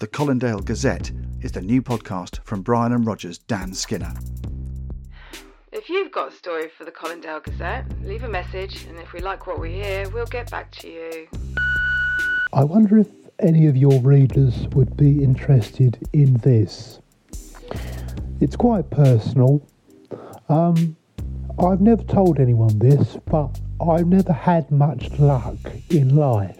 The Colindale Gazette is the new podcast from Brian and Roger's Dan Skinner. If you've got a story for the Colindale Gazette, leave a message, and if we like what we hear, we'll get back to you. I wonder if any of your readers would be interested in this. It's quite personal. Um, I've never told anyone this, but I've never had much luck in life.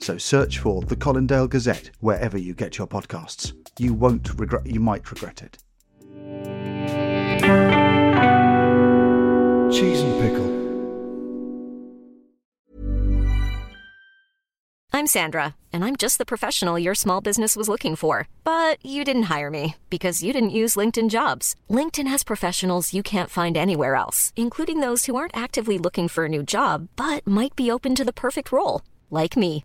So search for the Colindale Gazette wherever you get your podcasts. You won't regret you might regret it. Cheese and pickle. I'm Sandra, and I'm just the professional your small business was looking for. But you didn't hire me because you didn't use LinkedIn jobs. LinkedIn has professionals you can't find anywhere else, including those who aren't actively looking for a new job but might be open to the perfect role, like me.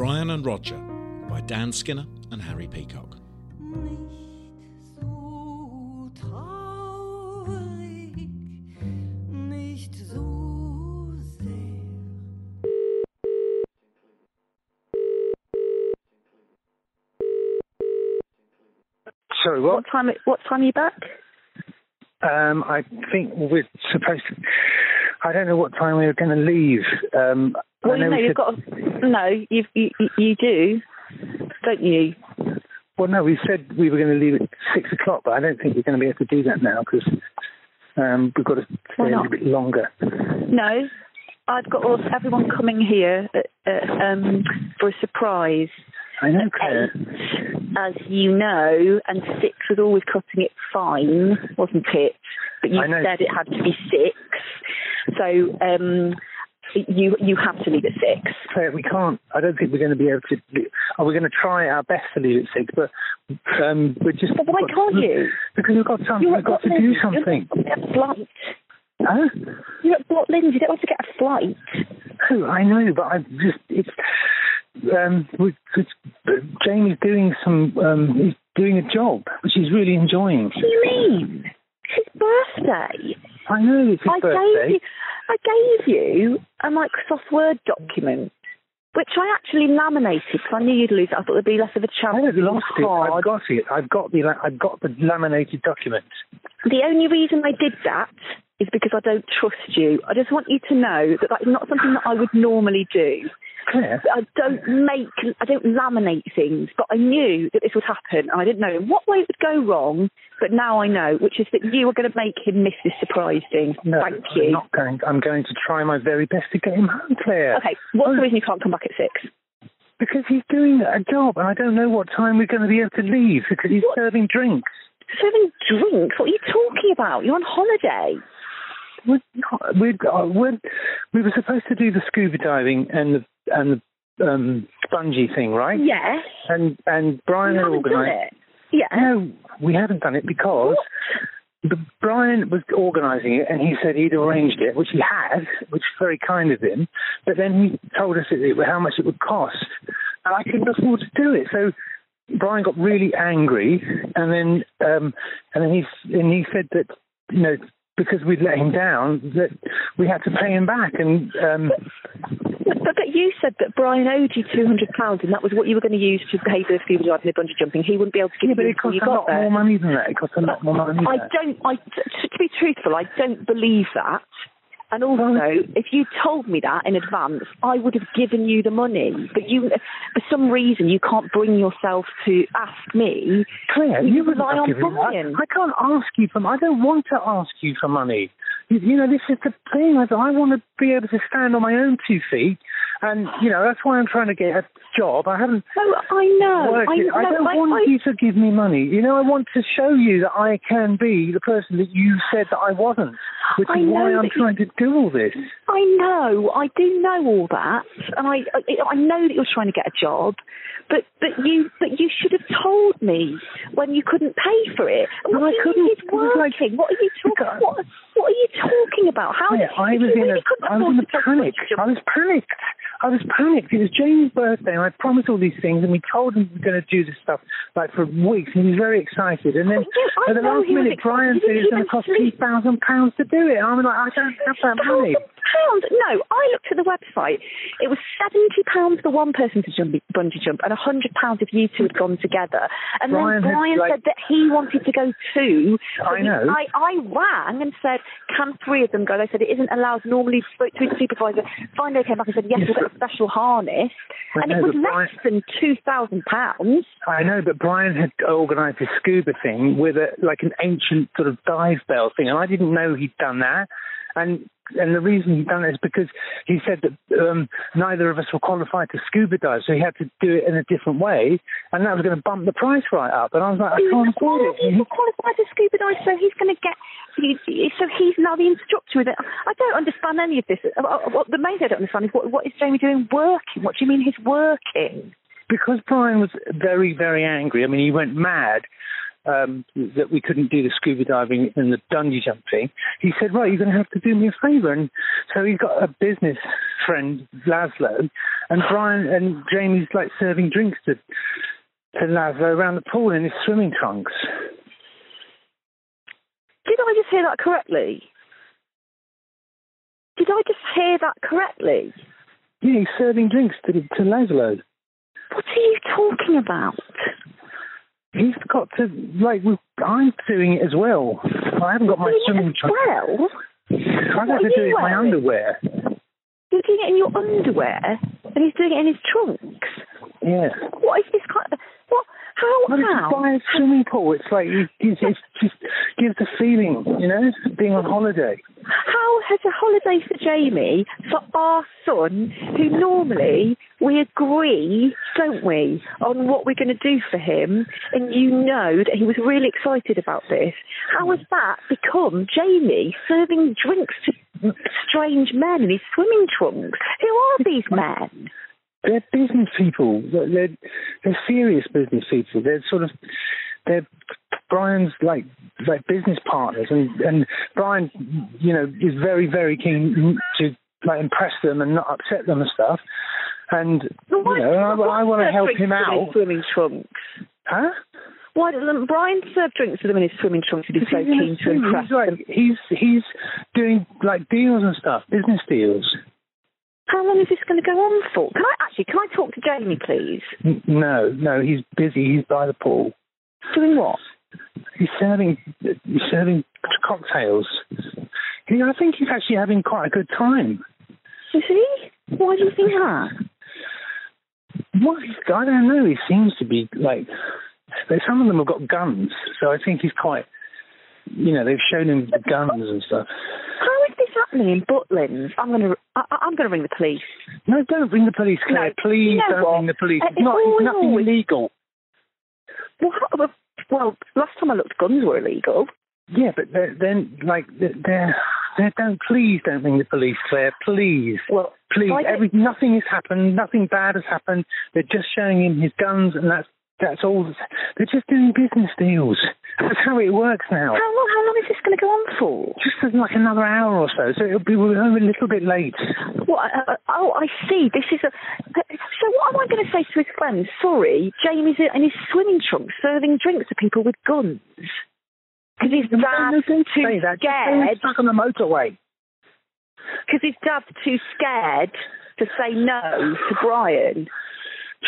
Brian and Roger by Dan Skinner and Harry Peacock. So traurig, nicht so sehr. Sorry, what? What time? What time are you back? Um, I think we're supposed to. I don't know what time we were going to leave. Um, I Well, you know you've said- got. No, you've, you you you do, don't you? Well, no, we said we were going to leave at six o'clock, but I don't think we're going to be able to do that now because um, we've got to stay a little bit longer. No, I've got all, everyone coming here uh, uh, um, for a surprise. I know, Claire. As you know, and six was always cutting it fine, wasn't it? But you said it had to be six, so um, you you have to leave at six. We can't. I don't think we're going to be able to. do- Oh, we're going to try our best to leave at six, but um, we're just. But why can't you? Because we've got something. We've got to at do something. You're flight. Huh? You're at Butlins. You don't want to get a flight. Oh, I know, but I just it's um we it's, Jamie's doing some um he's doing a job which he's really enjoying. What do you mean? It's his birthday. I know it's his I birthday. gave you, I gave you a Microsoft Word document, which I actually laminated because I knew you'd lose it. I thought there'd be less of a chance. I haven't It was lost it. I've got it. I've got the I've got the laminated document. The only reason I did that is because I don't trust you. I just want you to know that that's not something that I would normally do. Claire, I don't make, I don't laminate things, but I knew that this would happen, and I didn't know in what way it would go wrong. But now I know, which is that you are going to make him miss this surprise thing. no, Thank I'm you. not going. I'm going to try my very best to get him home, Claire. Okay, what's the reason you can't come back at six? Because he's doing a job, and I don't know what time we're going to be able to leave because he's serving drinks. Serving drinks? What are you talking about? You're on holiday. We're not, we're, uh, we're, we were supposed to do the scuba diving and the and the um, spongy thing, right? Yes. And and Brian had organised. Yeah. No, we haven't done it because the, Brian was organising it, and he said he'd arranged it, which he had, which is very kind of him. But then he told us it, how much it would cost, and I couldn't afford to do it. So Brian got really angry, and then um, and then he and he said that you know because we'd let him down that we had to pay him back, and um, But, but you said that Brian owed you two hundred pounds, and that was what you were going to use to pay for the scuba diving and the bungee jumping. He wouldn't be able to give yeah, but you it until cost you a got lot there. more money than that. It cost a lot more money. I don't. I t- to be truthful, I don't believe that. And also, if you told me that in advance, I would have given you the money. But you, for some reason, you can't bring yourself to ask me. Claire, you, you rely on Brian. I, I can't ask you for. I don't want to ask you for money. You, know, this is the thing. I, I want to be able to stand on my own two feet, and you know that's why I'm trying to get a job. I haven't. Oh, I know. I. I don't I- want I- you to give me money. You know, I want to show you that I can be the person that you said that I wasn't, which is why I'm that you- trying to do all this. I know, I do know all that, and I, I, I know that you're trying to get a job, but but you but you should have told me when you couldn't pay for it. And I couldn't. it's It like- what are you talking? What what are you talking about? How? Yeah, I was in really a, I was in a panic. I was panicked. I was panicked. It was James' birthday, and I promised all these things, and we told him we were going to do this stuff like for weeks, and he was very excited. And then yeah, at the last minute, Brian said He it's going to cost two thousand pounds to do it. And I'm like, I don't have that money. Pounds. No, I looked at the website. It was seventy pounds for one person to jump bungee jump, and a hundred pounds if you two had gone together. And Brian then Brian like- said that he wanted to go too. I he- know. I, I rang and said, "Can three of them go?" They said it isn't allowed. Normally, spoke to his supervisor. Finally, came back and said, "Yes, we've got a special harness," I and it was less Brian- than two thousand pounds. I know, but Brian had organised this scuba thing with a like an ancient sort of dive bell thing, and I didn't know he'd done that. And and the reason he'd done it is because he said that um, neither of us were qualified to scuba dive, so he had to do it in a different way, and that was going to bump the price right up. And I was like, I can't afford it. He's qualified to scuba dive, so he's going to get. So he's now the instructor with it. I don't understand any of this. Uh, uh, What the main thing I don't understand is what, what is Jamie doing working? What do you mean he's working? because Brian was very, very angry. I mean, he went mad um, that we couldn't do the scuba diving and the bungee jumping. He said, "Right, you're going to have to do me a favour." And so he's got a business friend, Laszlo, and Brian and Jamie's like serving drinks to to Laszlo around the pool in his swimming trunks. Did I just hear that correctly? Did I just hear that correctly? Yeah, he's serving drinks to to Laszlo. What are you talking about? Got to like. I'm doing it as well. I haven't got my Doing swimming trunks. well? I've What to do it in my underwear. You're doing it in your underwear, and he's doing it in his trunks. Yeah. What is this kind of what? How? It's how? by a swimming pool. It's like it, it, it just gives a feeling, you know, being on holiday. Has a holiday for Jamie, for our son, who normally we agree, don't we, on what we're going to do for him, and you know that he was really excited about this. How has that become Jamie serving drinks to strange men in his swimming trunks? Who are these men? They're business people. They're they're serious business people. They're sort of they're Brian's like like business partners, and and Brian, you know, is very very keen to like impress them and not upset them and stuff. And you know, I, I want to help him to them in out. swimming trunks. Huh? Why doesn't Brian serve drinks to them in his swimming trunks if he's so keen to impress he's like them? he's he's doing like deals and stuff, business deals. How long is this going to go on for? Can I actually? Can I talk to Jamie, please? No, no, he's busy. He's by the pool. Doing what? He's serving he's serving cocktails. He, I think he's actually having quite a good time. Is he? Why do you think that? What I don't know. He seems to be like. Some of them have got guns, so I think he's quite. You know, they've shown him the guns and stuff. How is this happening in Butlins? I'm going to. I, I'm going to ring the police. No, don't ring the police, Claire. No, Please you know don't what? bring the police. Uh, It's not. it's It's nothing always- illegal. Well, how, well, last time I looked, guns were illegal. Yeah, but then like they're, they're don't please don't bring the police, Claire. Please, well, please. Every, nothing has happened. Nothing bad has happened. They're just showing him his guns, and that's that's all. They're just doing business deals. That's how it works now. How long? How long is this going to go on for? Just like another hour or so. So it'll be we're a little bit late. What? Uh, oh, I see. This is a. So what am I going to say to his friends? Sorry, Jamie's in his swimming trunks serving drinks to people with guns. Because his No, dad's don't too that. Just say we're scared. stuck on the motorway. Because his dad's too scared to say no to Brian.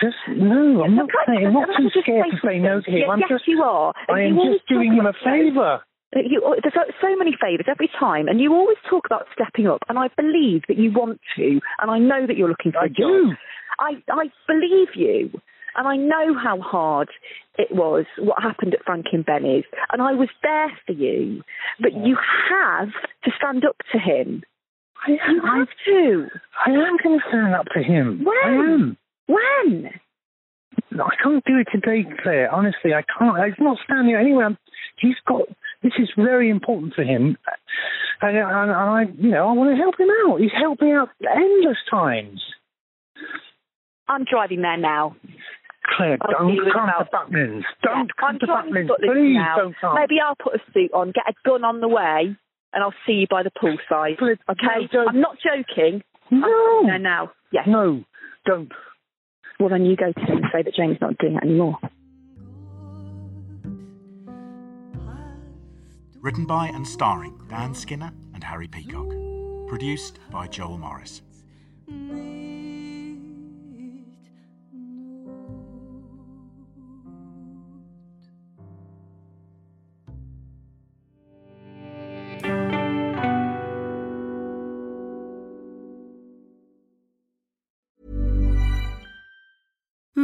Just no, I'm not saying. I'm not too scared to say no to him. Yeah, I'm yes, just. you are. And I am just doing him a favour. You, oh, there's so- many favours every time, and you always talk about stepping up, and I believe that you want to, and I know that you're looking for I a job. do. I, I believe you, and I know how hard it was what happened at Franklin Benny's, and I was there for you. But you have to stand up to him. I am. You have to. I am going to stand up to him. When? I am. When? No, I can't do it today, Claire. Honestly, I can't. It's not standing anywhere. He's got. This is very important for him, and, and, and I, you know, I want to help him out. He's helped me out endless times. I'm driving there now. Claire, I'll don't come to Butlins. Don't Yeah, come I'm to. Butlins Please now. don't come. Maybe I'll put a suit on, get a gun on the way, and I'll see you by the poolside. Okay? no. I'm not joking. I'm No. there now. Yes. No, don't. Well, then you go to him and say that Jamie's not doing it anymore. Written by and starring Dan Skinner and Harry Peacock. Produced by Joel Morris.